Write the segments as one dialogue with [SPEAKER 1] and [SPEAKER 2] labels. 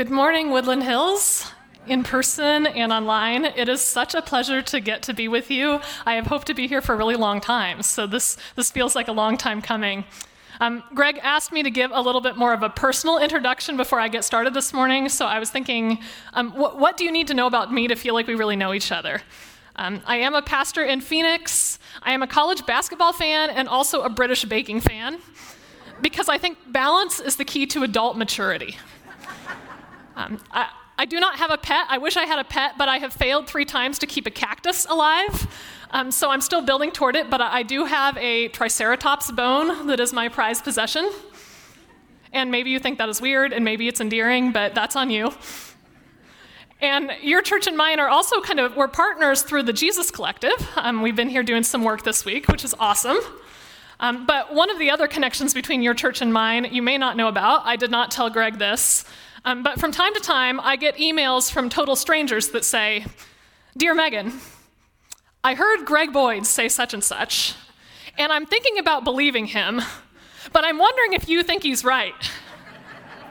[SPEAKER 1] Good morning, Woodland Hills, in person and online. It is such a pleasure to get to be with you. I have hoped to be here for a really long time, so this, this feels like a long time coming. Um, Greg asked me to give a little bit more of a personal introduction before I get started this morning, so I was thinking, um, wh- what do you need to know about me to feel like we really know each other? Um, I am a pastor in Phoenix. I am a college basketball fan and also a British baking fan because I think balance is the key to adult maturity. Um, I, I, do not have a pet. I wish I had a pet, but I have failed three times to keep a cactus alive. Um, so I'm still building toward it, but I do have a Triceratops bone that is my prized possession. And maybe you think that is weird, and maybe it's endearing, but that's on you. And your church and mine are also kind of, we're partners through the Jesus Collective. Um, we've been here doing some work this week, which is awesome. Um, but one of the other connections between your church and mine you may not know about. I did not tell Greg this. Um, but from time to time, I get emails from total strangers that say, Dear Megan, I heard Greg Boyd say such and such, and I'm thinking about believing him, but I'm wondering if you think he's right.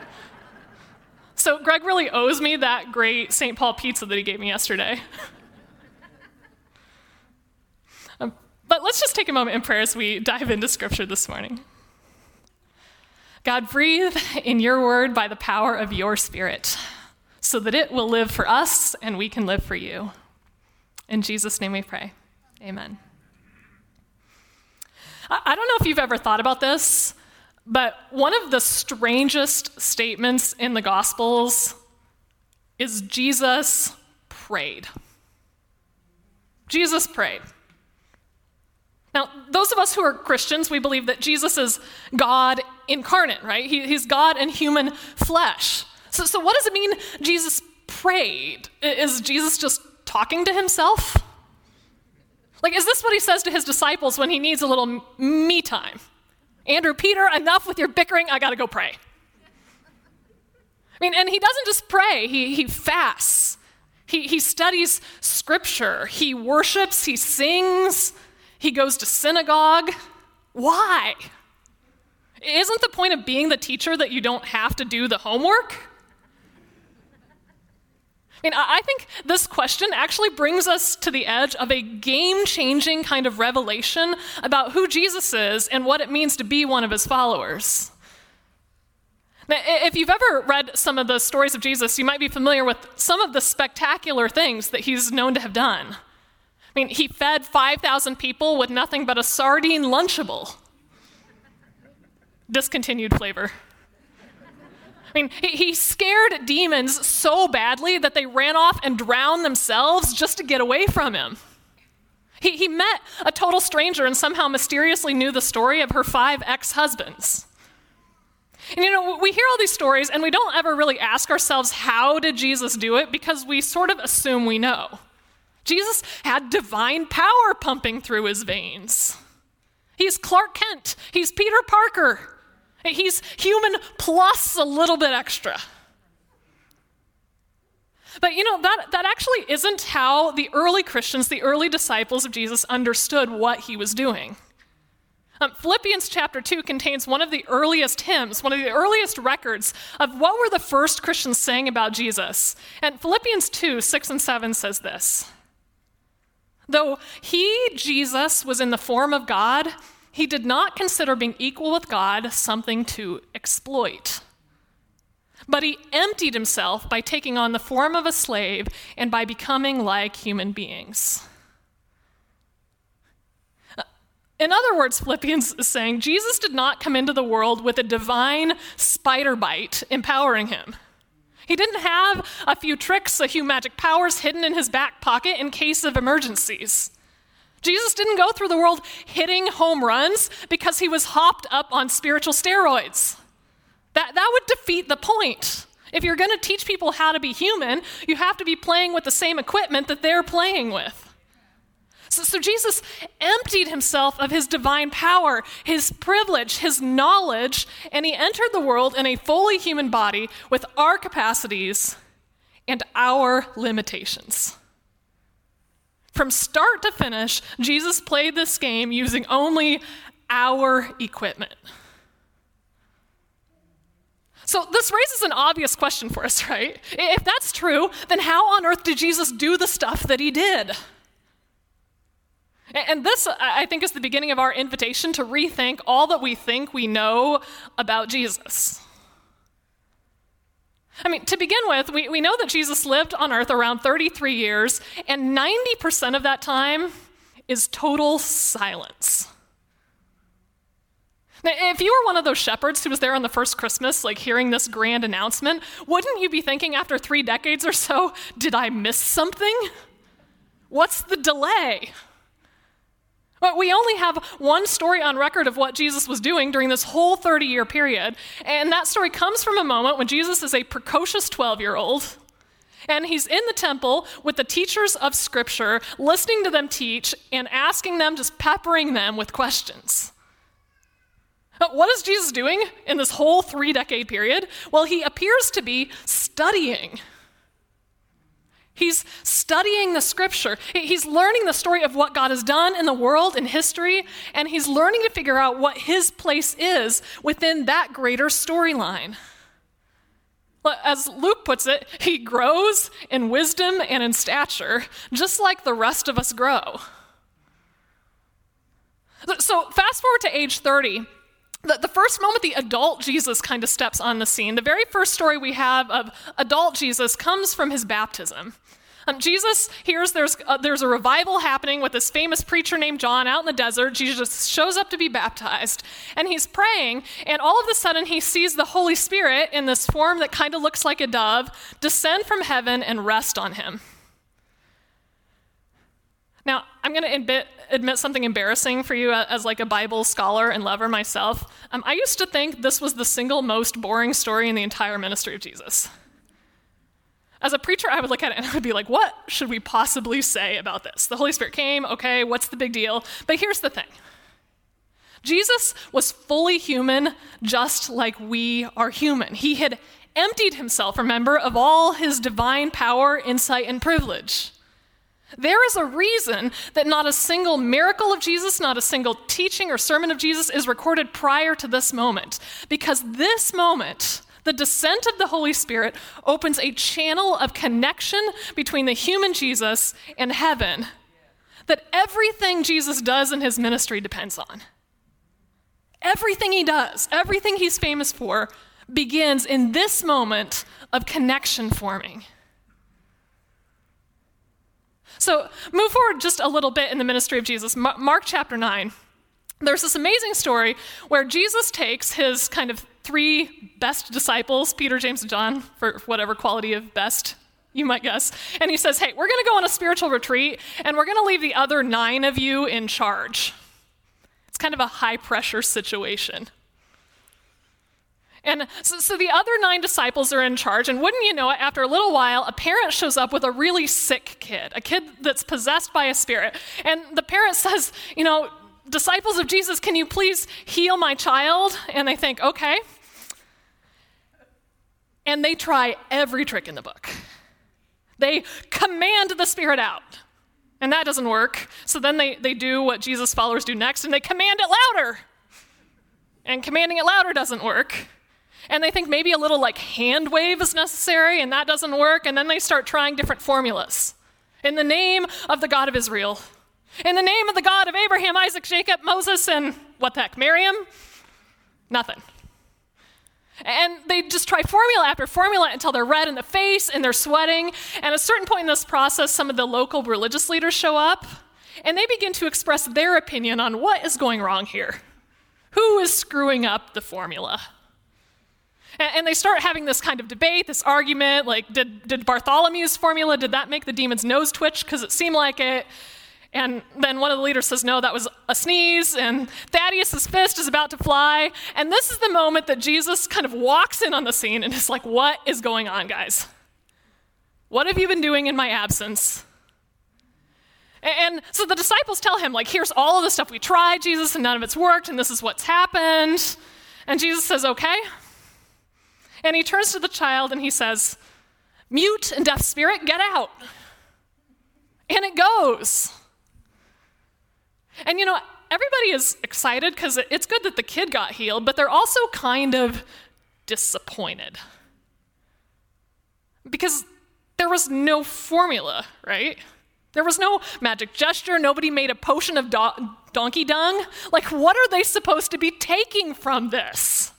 [SPEAKER 1] so, Greg really owes me that great St. Paul pizza that he gave me yesterday. um, but let's just take a moment in prayer as we dive into scripture this morning. God, breathe in your word by the power of your spirit so that it will live for us and we can live for you. In Jesus' name we pray. Amen. I don't know if you've ever thought about this, but one of the strangest statements in the Gospels is Jesus prayed. Jesus prayed. Now, those of us who are Christians, we believe that Jesus is God incarnate, right? He, he's God in human flesh. So, so, what does it mean Jesus prayed? Is Jesus just talking to himself? Like, is this what he says to his disciples when he needs a little me time? Andrew, Peter, enough with your bickering, I gotta go pray. I mean, and he doesn't just pray, he, he fasts, he, he studies scripture, he worships, he sings, he goes to synagogue. Why? Isn't the point of being the teacher that you don't have to do the homework? I mean, I think this question actually brings us to the edge of a game changing kind of revelation about who Jesus is and what it means to be one of his followers. Now, if you've ever read some of the stories of Jesus, you might be familiar with some of the spectacular things that he's known to have done. I mean, he fed 5,000 people with nothing but a sardine Lunchable. Discontinued flavor. I mean, he scared demons so badly that they ran off and drowned themselves just to get away from him. He, he met a total stranger and somehow mysteriously knew the story of her five ex husbands. And you know, we hear all these stories and we don't ever really ask ourselves, how did Jesus do it? Because we sort of assume we know. Jesus had divine power pumping through his veins. He's Clark Kent, he's Peter Parker, he's human plus a little bit extra. But you know, that, that actually isn't how the early Christians, the early disciples of Jesus, understood what he was doing. Um, Philippians chapter 2 contains one of the earliest hymns, one of the earliest records of what were the first Christians saying about Jesus. And Philippians 2 6 and 7 says this Though he, Jesus, was in the form of God, he did not consider being equal with God something to exploit. But he emptied himself by taking on the form of a slave and by becoming like human beings. Uh, in other words, Philippians is saying Jesus did not come into the world with a divine spider bite empowering him. He didn't have a few tricks, a few magic powers hidden in his back pocket in case of emergencies. Jesus didn't go through the world hitting home runs because he was hopped up on spiritual steroids. That, that would defeat the point. If you're going to teach people how to be human, you have to be playing with the same equipment that they're playing with. So, so, Jesus emptied himself of his divine power, his privilege, his knowledge, and he entered the world in a fully human body with our capacities and our limitations. From start to finish, Jesus played this game using only our equipment. So, this raises an obvious question for us, right? If that's true, then how on earth did Jesus do the stuff that he did? And this, I think, is the beginning of our invitation to rethink all that we think we know about Jesus. I mean, to begin with, we, we know that Jesus lived on earth around 33 years, and 90% of that time is total silence. Now, if you were one of those shepherds who was there on the first Christmas, like hearing this grand announcement, wouldn't you be thinking after three decades or so, did I miss something? What's the delay? But we only have one story on record of what Jesus was doing during this whole 30 year period. And that story comes from a moment when Jesus is a precocious 12 year old. And he's in the temple with the teachers of Scripture, listening to them teach and asking them, just peppering them with questions. What is Jesus doing in this whole three decade period? Well, he appears to be studying. He's studying the scripture. He's learning the story of what God has done in the world, in history, and he's learning to figure out what his place is within that greater storyline. As Luke puts it, he grows in wisdom and in stature, just like the rest of us grow. So, fast forward to age 30, the, first moment the adult Jesus kind of steps on the scene, the very first story we have of adult Jesus comes from his baptism. Um, Jesus hears there's, uh, there's a revival happening with this famous preacher named John out in the desert. Jesus shows up to be baptized, and he's praying, and all of a sudden he sees the Holy Spirit in this form that kind of looks like a dove descend from heaven and rest on him. Now, I'm going to admit, admit, something embarrassing for you as like a Bible scholar and lover myself. Um, I used to think this was the single most boring story in the entire ministry of Jesus. As a preacher, I would look at it and I would be like, what should we possibly say about this? The Holy Spirit came, okay, what's the big deal? But here's the thing Jesus was fully human, just like we are human. He had emptied himself, remember, of all his divine power, insight, and privilege. There is a reason that not a single miracle of Jesus, not a single teaching or sermon of Jesus is recorded prior to this moment. Because this moment, the descent of the Holy Spirit, opens a channel of connection between the human Jesus and heaven that everything Jesus does in his ministry depends on. Everything he does, everything he's famous for, begins in this moment of connection forming. So, move forward just a little bit in the ministry of Jesus. Mark chapter 9. There's this amazing story where Jesus takes his kind of three best disciples, Peter, James, and John, for whatever quality of best you might guess, and he says, Hey, we're going to go on a spiritual retreat, and we're going to leave the other nine of you in charge. It's kind of a high pressure situation. And so, so, the other nine disciples are in charge, and wouldn't you know it, after a little while, a parent shows up with a really sick kid, a kid that's possessed by a spirit. And the parent says, You know, disciples of Jesus, can you please heal my child? And they think, Okay. And they try every trick in the book. They command the spirit out. And that doesn't work. So then they, they do what Jesus' followers do next, and they command it louder. And commanding it louder doesn't work and they think maybe a little like hand wave is necessary, and that doesn't work, and then they start trying different formulas. In the name of the God of Israel, in the name of the God of Abraham, Isaac, Jacob, Moses, and what the heck, Miriam? Nothing. And they just try formula after formula until they're red in the face and they're sweating. And at a certain point in this process, some of the local religious leaders show up and they begin to express their opinion on what is going wrong here. Who is screwing up the formula? And, they start having this kind of debate, this argument like, did, did Bartholomew's formula, did that make the demon's nose twitch? Because it seemed like it. And then one of the leaders says, no, that was a sneeze. And Thaddeus' fist is about to fly. And this is the moment that Jesus kind of walks in on the scene and is like, what is going on, guys? What have you been doing in my absence? And so the disciples tell him, like, here's all of the stuff we tried, Jesus, and none of it's worked, and this is what's happened. And Jesus says, okay, and he turns to the child and he says, Mute and deaf spirit, get out. And it goes. And you know, everybody is excited because it's good that the kid got healed, but they're also kind of disappointed. Because there was no formula, right? There was no magic gesture. Nobody made a potion of do- donkey dung. Like, what are they supposed to be taking from this?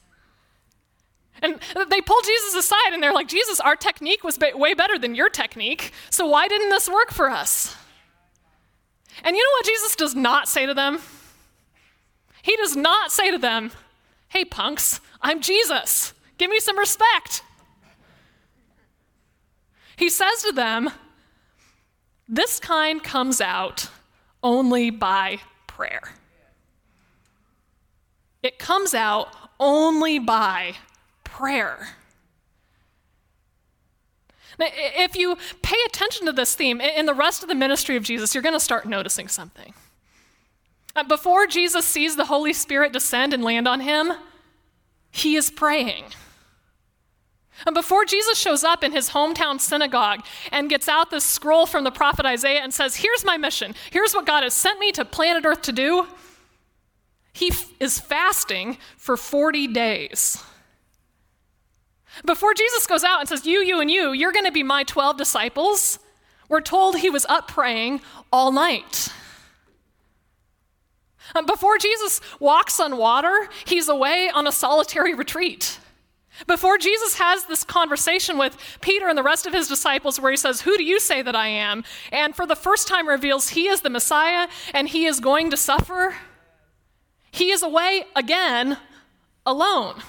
[SPEAKER 1] And they pull Jesus aside and they're like, Jesus, our technique was way better than your technique, so why didn't this work for us? And you know what Jesus does not say to them? He does not say to them, Hey, punks, I'm Jesus. Give me some respect. He says to them, This kind comes out only by prayer. It comes out only by prayer. If you pay attention to this theme in the rest of the ministry of Jesus, you're going to start noticing something. Uh, before Jesus sees the Holy Spirit descend and land on him, he is praying. And before Jesus shows up in his hometown synagogue and gets out this scroll from the prophet Isaiah and says, Here's my mission, here's what God has sent me to planet Earth to do, he f- is fasting for 40 days. Before Jesus goes out and says, You, you, and you, you're going to be my 12 disciples, we're told he was up praying all night. Before Jesus walks on water, he's away on a solitary retreat. Before Jesus has this conversation with Peter and the rest of his disciples, where he says, Who do you say that I am? and for the first time reveals he is the Messiah and he is going to suffer, he is away again alone.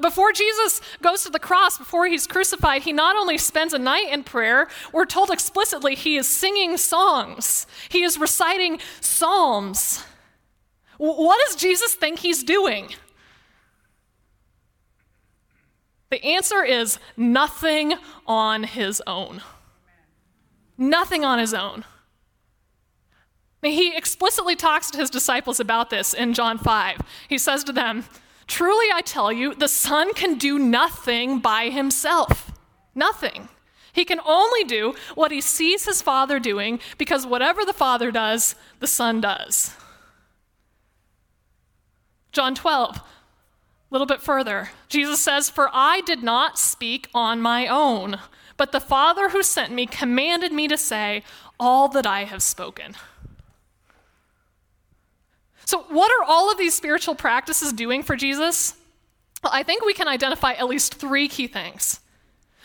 [SPEAKER 1] Before Jesus goes to the cross, before he's crucified, he not only spends a night in prayer, we're told explicitly he is singing songs, he is reciting psalms. What does Jesus think he's doing? The answer is nothing on his own. Nothing on his own. He explicitly talks to his disciples about this in John 5. He says to them, Truly I tell you, the Son can do nothing by himself. Nothing. He can only do what he sees his Father doing because whatever the Father does, the Son does. John 12, a little bit further. Jesus says, For I did not speak on my own, but the Father who sent me commanded me to say all that I have spoken. So, what are all of these spiritual practices doing for Jesus? Well, I think we can identify at least three key things.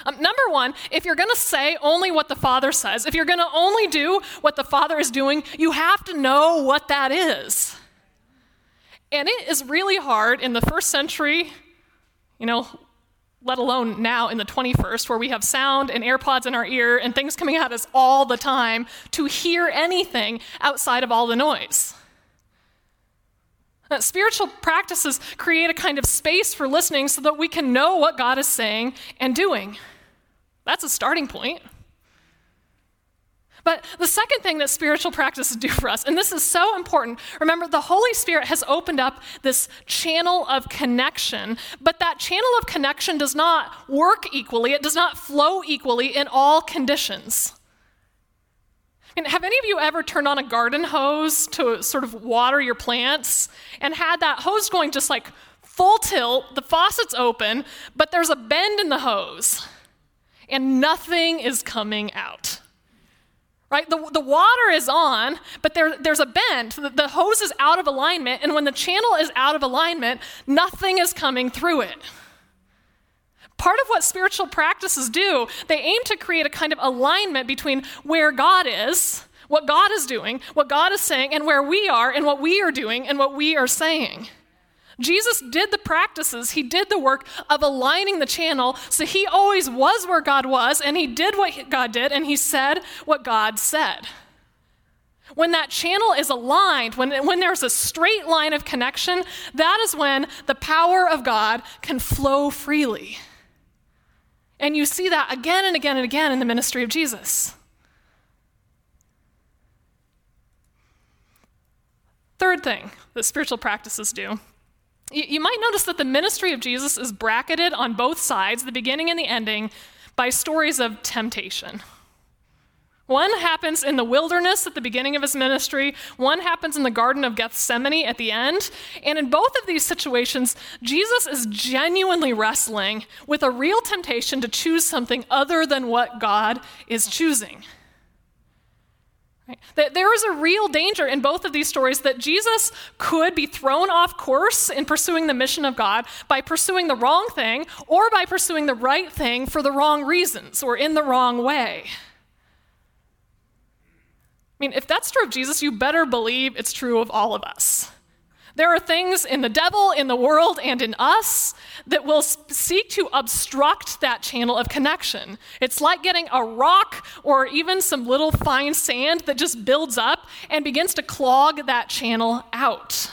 [SPEAKER 1] Um, number one, if you're going to say only what the Father says, if you're going to only do what the Father is doing, you have to know what that is. And it is really hard in the first century, you know, let alone now in the 21st, where we have sound and AirPods in our ear and things coming at us all the time, to hear anything outside of all the noise. Spiritual practices create a kind of space for listening so that we can know what God is saying and doing. That's a starting point. But the second thing that spiritual practices do for us, and this is so important, remember the Holy Spirit has opened up this channel of connection, but that channel of connection does not work equally, it does not flow equally in all conditions. And have any of you ever turned on a garden hose to sort of water your plants and had that hose going just like full tilt, the faucet's open, but there's a bend in the hose and nothing is coming out? Right? The, the water is on, but there, there's a bend. The, the hose is out of alignment, and when the channel is out of alignment, nothing is coming through it. Part of what spiritual practices do, they aim to create a kind of alignment between where God is, what God is doing, what God is saying, and where we are and what we are doing and what we are saying. Jesus did the practices, he did the work of aligning the channel, so he always was where God was, and he did what God did, and he said what God said. When that channel is aligned, when, when there's a straight line of connection, that is when the power of God can flow freely. And you see that again and again and again in the ministry of Jesus. Third thing that spiritual practices do you might notice that the ministry of Jesus is bracketed on both sides, the beginning and the ending, by stories of temptation. One happens in the wilderness at the beginning of his ministry, one happens in the Garden of Gethsemane at the end. And in both of these situations, Jesus is genuinely wrestling with a real temptation to choose something other than what God is choosing. Right? There is a real danger in both of these stories that Jesus could be thrown off course in pursuing the mission of God by pursuing the wrong thing or by pursuing the right thing for the wrong reasons or in the wrong way. I mean, if that's true of Jesus, you better believe it's true of all of us. There are things in the devil, in the world, and in us that will seek to obstruct that channel of connection. It's like getting a rock or even some little fine sand that just builds up and begins to clog that channel out.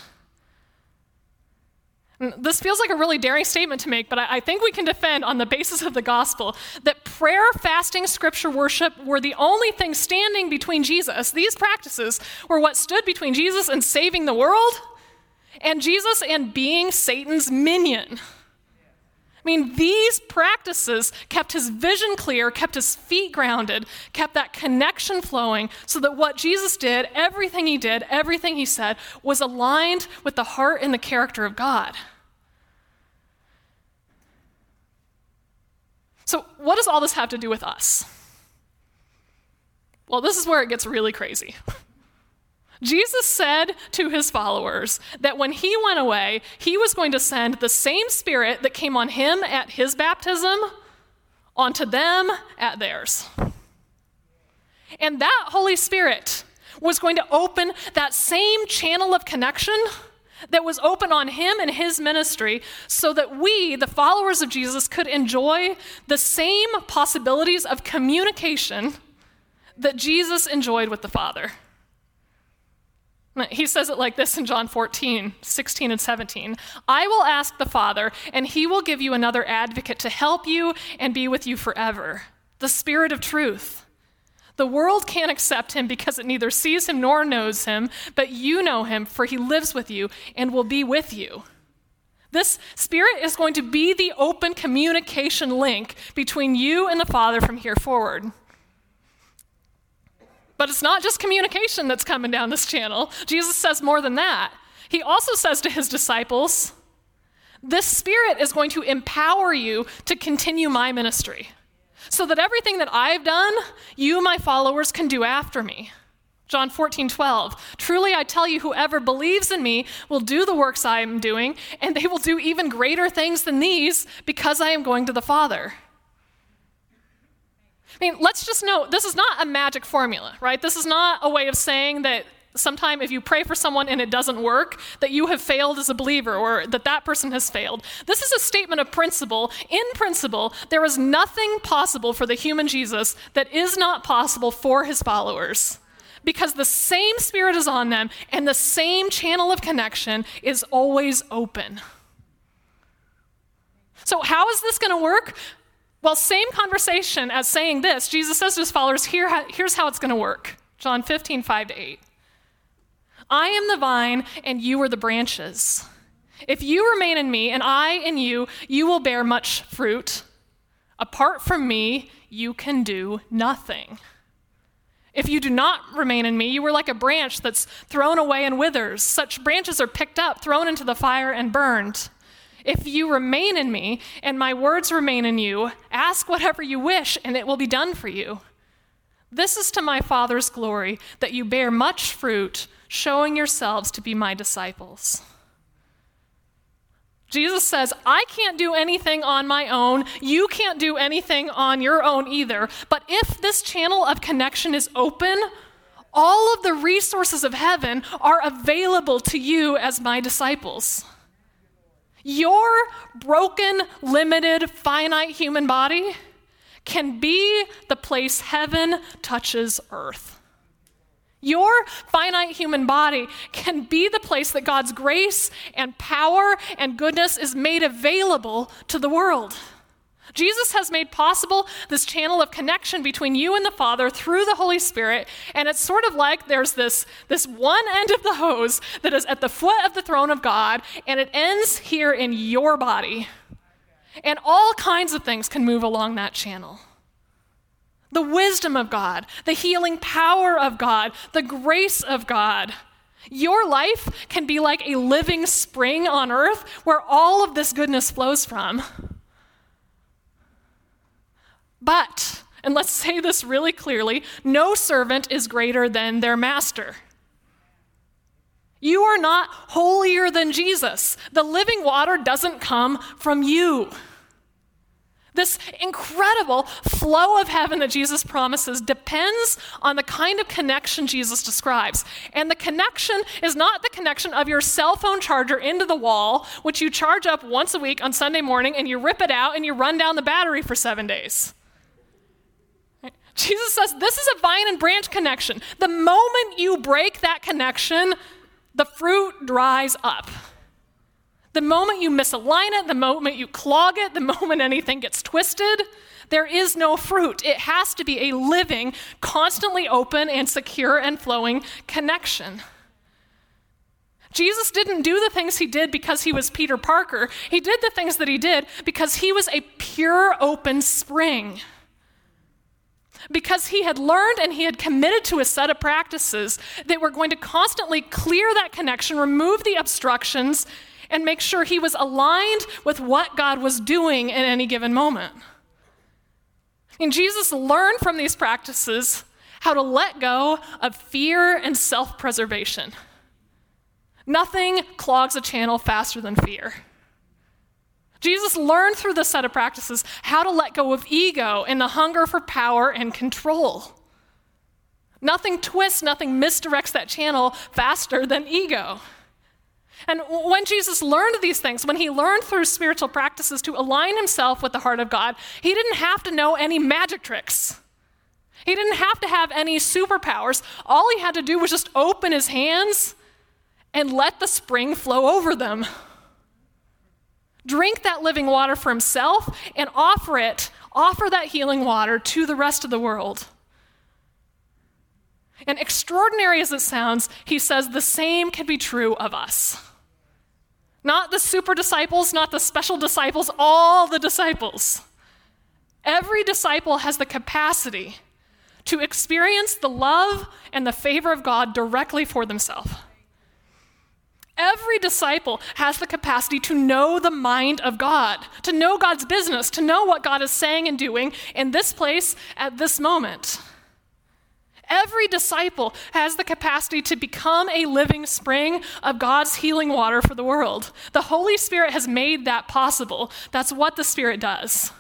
[SPEAKER 1] This feels like a really daring statement to make, but I think we can defend on the basis of the gospel that prayer, fasting, scripture worship were the only things standing between Jesus. These practices were what stood between Jesus and saving the world, and Jesus and being Satan's minion. I mean, these practices kept his vision clear, kept his feet grounded, kept that connection flowing, so that what Jesus did, everything he did, everything he said, was aligned with the heart and the character of God. So, what does all this have to do with us? Well, this is where it gets really crazy. Jesus said to his followers that when he went away, he was going to send the same spirit that came on him at his baptism onto them at theirs. And that Holy Spirit was going to open that same channel of connection that was open on him and his ministry so that we, the followers of Jesus, could enjoy the same possibilities of communication that Jesus enjoyed with the Father. He says it like this in John 14, 16, and 17. I will ask the Father, and he will give you another advocate to help you and be with you forever the Spirit of truth. The world can't accept him because it neither sees him nor knows him, but you know him, for he lives with you and will be with you. This Spirit is going to be the open communication link between you and the Father from here forward. But it's not just communication that's coming down this channel. Jesus says more than that. He also says to his disciples, This Spirit is going to empower you to continue my ministry, so that everything that I've done, you, my followers, can do after me. John 14, 12. Truly I tell you, whoever believes in me will do the works I am doing, and they will do even greater things than these because I am going to the Father. I mean, let's just note this is not a magic formula, right? This is not a way of saying that sometime if you pray for someone and it doesn't work, that you have failed as a believer or that that person has failed. This is a statement of principle. In principle, there is nothing possible for the human Jesus that is not possible for his followers. Because the same spirit is on them and the same channel of connection is always open. So, how is this going to work? Well, same conversation as saying this, Jesus says to his followers, Here, here's how it's going to work. John 15, 5 to 8. I am the vine, and you are the branches. If you remain in me, and I in you, you will bear much fruit. Apart from me, you can do nothing. If you do not remain in me, you are like a branch that's thrown away and withers. Such branches are picked up, thrown into the fire, and burned. If you remain in me and my words remain in you, ask whatever you wish and it will be done for you. This is to my Father's glory that you bear much fruit, showing yourselves to be my disciples. Jesus says, I can't do anything on my own. You can't do anything on your own either. But if this channel of connection is open, all of the resources of heaven are available to you as my disciples. Your broken, limited, finite human body can be the place heaven touches earth. Your finite human body can be the place that God's grace and power and goodness is made available to the world. Jesus has made possible this channel of connection between you and the Father through the Holy Spirit. And it's sort of like there's this, this one end of the hose that is at the foot of the throne of God, and it ends here in your body. And all kinds of things can move along that channel. the wisdom of God, the healing power of God, the grace of God. Your life can be like a living spring on earth where all of this goodness flows from. But, and let's say this really clearly no servant is greater than their master. You are not holier than Jesus. The living water doesn't come from you. This incredible flow of heaven that Jesus promises depends on the kind of connection Jesus describes. And the connection is not the connection of your cell phone charger into the wall, which you charge up once a week on Sunday morning and you rip it out and you run down the battery for seven days. Jesus says this is a vine and branch connection. The moment you break that connection, the fruit dries up. The moment you misalign it, the moment you clog it, the moment anything gets twisted, there is no fruit. It has to be a living, constantly open and secure and flowing connection. Jesus didn't do the things he did because he was Peter Parker. He did the things that he did because he was a pure, open spring. Because he had learned and he had committed to a set of practices that were going to constantly clear that connection, remove the obstructions, and make sure he was aligned with what God was doing in any given moment. And Jesus learned from these practices how to let go of fear and self preservation. Nothing clogs a channel faster than fear. Jesus learned through this set of practices how to let go of ego and the hunger for power and control. Nothing twists, nothing misdirects that channel faster than ego. And when Jesus learned these things, when he learned through spiritual practices to align himself with the heart of God, he didn't have to know any magic tricks. He didn't have to have any superpowers. All he had to do was just open his hands and let the spring flow over them. Drink that living water for himself and offer it, offer that healing water to the rest of the world. And extraordinary as it sounds, he says the same can be true of us. Not the super disciples, not the special disciples, all the disciples. Every disciple has the capacity to experience the love and the favor of God directly for themselves. Every disciple has the capacity to know the mind of God, to know God's business, to know what God is saying and doing in this place at this moment. Every disciple has the capacity to become a living spring of God's healing water for the world. The Holy Spirit has made that possible. That's what the Spirit does.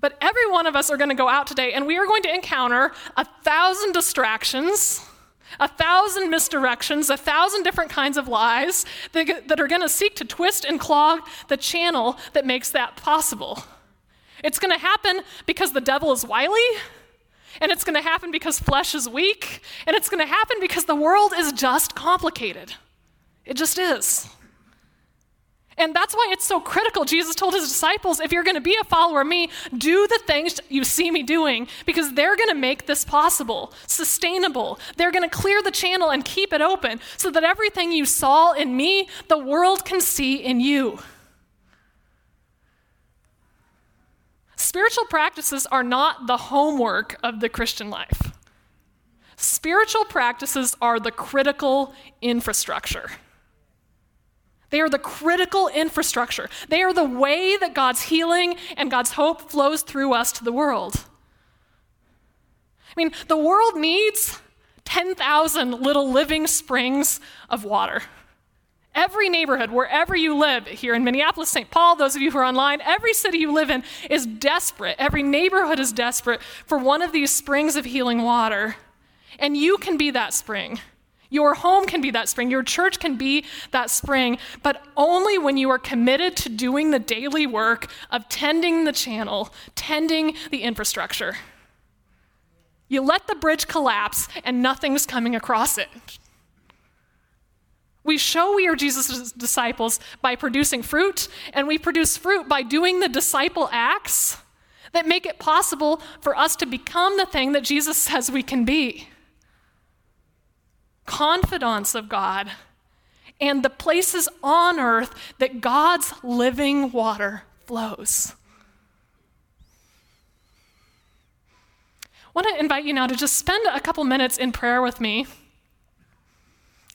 [SPEAKER 1] But every one of us are going to go out today and we are going to encounter a thousand distractions, a thousand misdirections, a thousand different kinds of lies that, that are going to seek to twist and clog the channel that makes that possible. It's going to happen because the devil is wily. And it's going to happen because flesh is weak. And it's going to happen because the world is just complicated. It just is. And that's why it's so critical. Jesus told his disciples if you're going to be a follower of me, do the things you see me doing because they're going to make this possible, sustainable. They're going to clear the channel and keep it open so that everything you saw in me, the world can see in you. Spiritual practices are not the homework of the Christian life. Spiritual practices are the critical infrastructure. They are the critical infrastructure. They are the way that God's healing and God's hope flows through us to the world. I mean, the world needs 10,000 little living springs of water. Every neighborhood, wherever you live, here in Minneapolis, St. Paul, those of you who are online, every city you live in is desperate. Every neighborhood is desperate for one of these springs of healing water. And you can be that spring. Your home can be that spring. Your church can be that spring, but only when you are committed to doing the daily work of tending the channel, tending the infrastructure. You let the bridge collapse and nothing's coming across it. We show we are Jesus' disciples by producing fruit, and we produce fruit by doing the disciple acts that make it possible for us to become the thing that Jesus says we can be confidants of God and the places on earth that God's living water flows. I want to invite you now to just spend a couple minutes in prayer with me.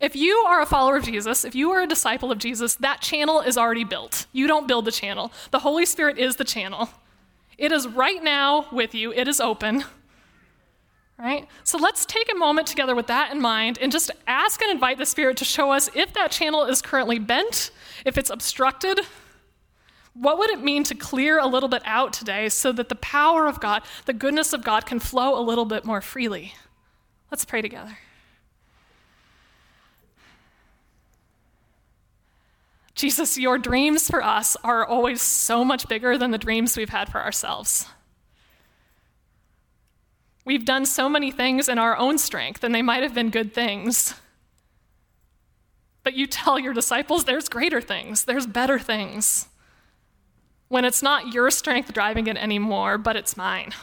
[SPEAKER 1] If you are a follower of Jesus, if you are a disciple of Jesus, that channel is already built. You don't build the channel. The Holy Spirit is the channel. It is right now with you, it is open. Right? So let's take a moment together with that in mind and just ask and invite the Spirit to show us if that channel is currently bent, if it's obstructed. What would it mean to clear a little bit out today so that the power of God, the goodness of God, can flow a little bit more freely? Let's pray together. Jesus, your dreams for us are always so much bigger than the dreams we've had for ourselves. We've done so many things in our own strength, and they might have been good things. But you tell your disciples there's greater things, there's better things. When it's not your strength driving it anymore, but it's mine.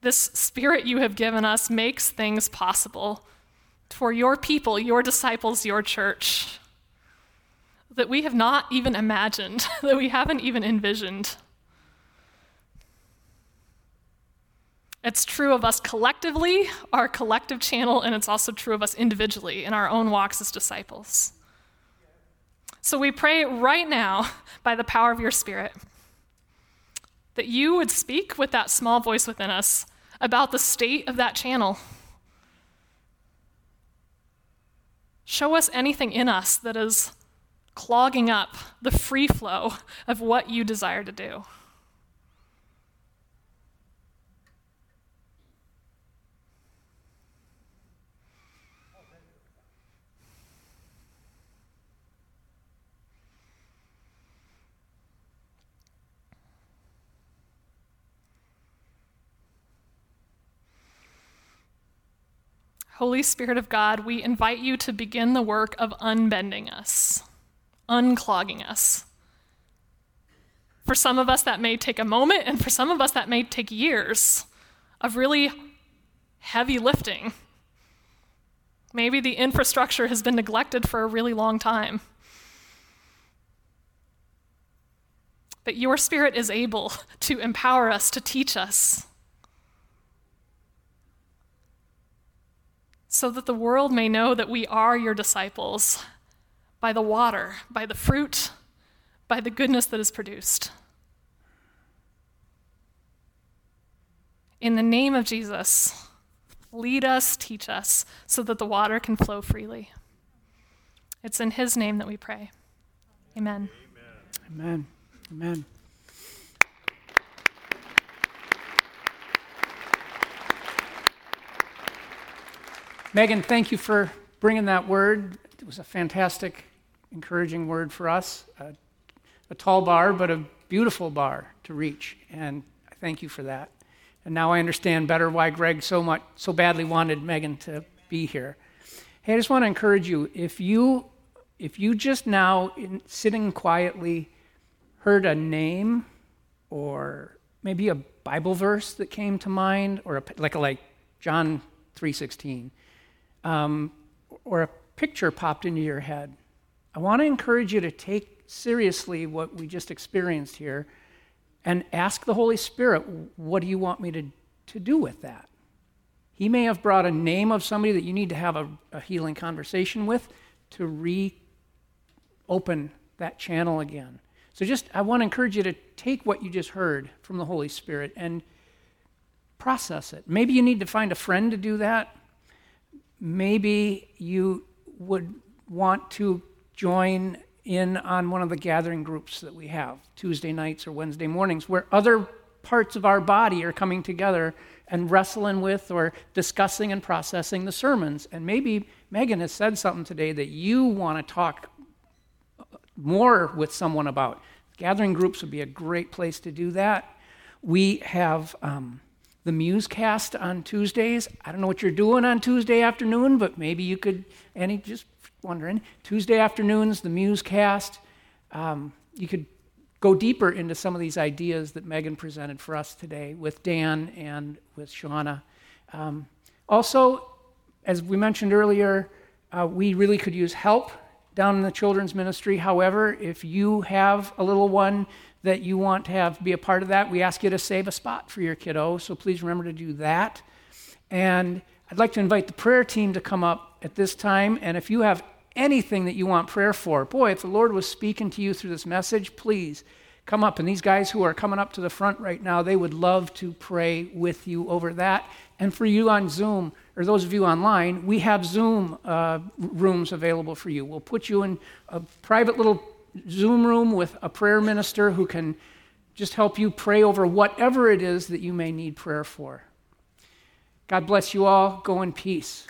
[SPEAKER 1] This spirit you have given us makes things possible for your people, your disciples, your church, that we have not even imagined, that we haven't even envisioned. It's true of us collectively, our collective channel, and it's also true of us individually in our own walks as disciples. So we pray right now, by the power of your Spirit, that you would speak with that small voice within us about the state of that channel Show us anything in us that is clogging up the free flow of what you desire to do. Holy Spirit of God, we invite you to begin the work of unbending us, unclogging us. For some of us, that may take a moment, and for some of us, that may take years of really heavy lifting. Maybe the infrastructure has been neglected for a really long time. But your Spirit is able to empower us, to teach us. So that the world may know that we are your disciples by the water, by the fruit, by the goodness that is produced. In the name of Jesus, lead us, teach us, so that the water can flow freely. It's in his name that we pray. Amen.
[SPEAKER 2] Amen. Amen. Megan, thank you for bringing that word. It was a fantastic, encouraging word for us. A, a tall bar, but a beautiful bar to reach, and I thank you for that. And now I understand better why Greg so much, so badly wanted Megan to be here. Hey, I just want to encourage you if you, if you just now, in, sitting quietly, heard a name or maybe a Bible verse that came to mind, or a, like like John three sixteen um, or a picture popped into your head, I want to encourage you to take seriously what we just experienced here and ask the Holy Spirit, what do you want me to, to do with that? He may have brought a name of somebody that you need to have a, a healing conversation with to reopen that channel again. So just I want to encourage you to take what you just heard from the Holy Spirit and process it. Maybe you need to find a friend to do that maybe you would want to join in on one of the gathering groups that we have Tuesday nights or Wednesday mornings where other parts of our body are coming together and wrestling with or discussing and processing the sermons. And maybe Megan has said something today that you want to talk more with someone about. Gathering groups would be a great place to do that. We have um, the Musecast on Tuesdays. I don't know what you're doing on Tuesday afternoon, but maybe you could, any, just wondering, Tuesday afternoons, the Musecast. Um, you could go deeper into some of these ideas that Megan presented for us today with Dan and with Shauna. Um, also, as we mentioned earlier, uh, we really could use help down in the children's ministry. However, if you have a little one that you want to have be a part of that, we ask you to save a spot for your kiddo. So please remember to do that. And I'd like to invite the prayer team to come up at this time. And if you have anything that you want prayer for, boy, if the Lord was speaking to you through this message, please come up. And these guys who are coming up to the front right now, they would love to pray with you over that. And for you on Zoom, or those of you online, we have Zoom uh, rooms available for you. We'll put you in a private little Zoom room with a prayer minister who can just help you pray over whatever it is that you may need prayer for. God bless you all. Go in peace.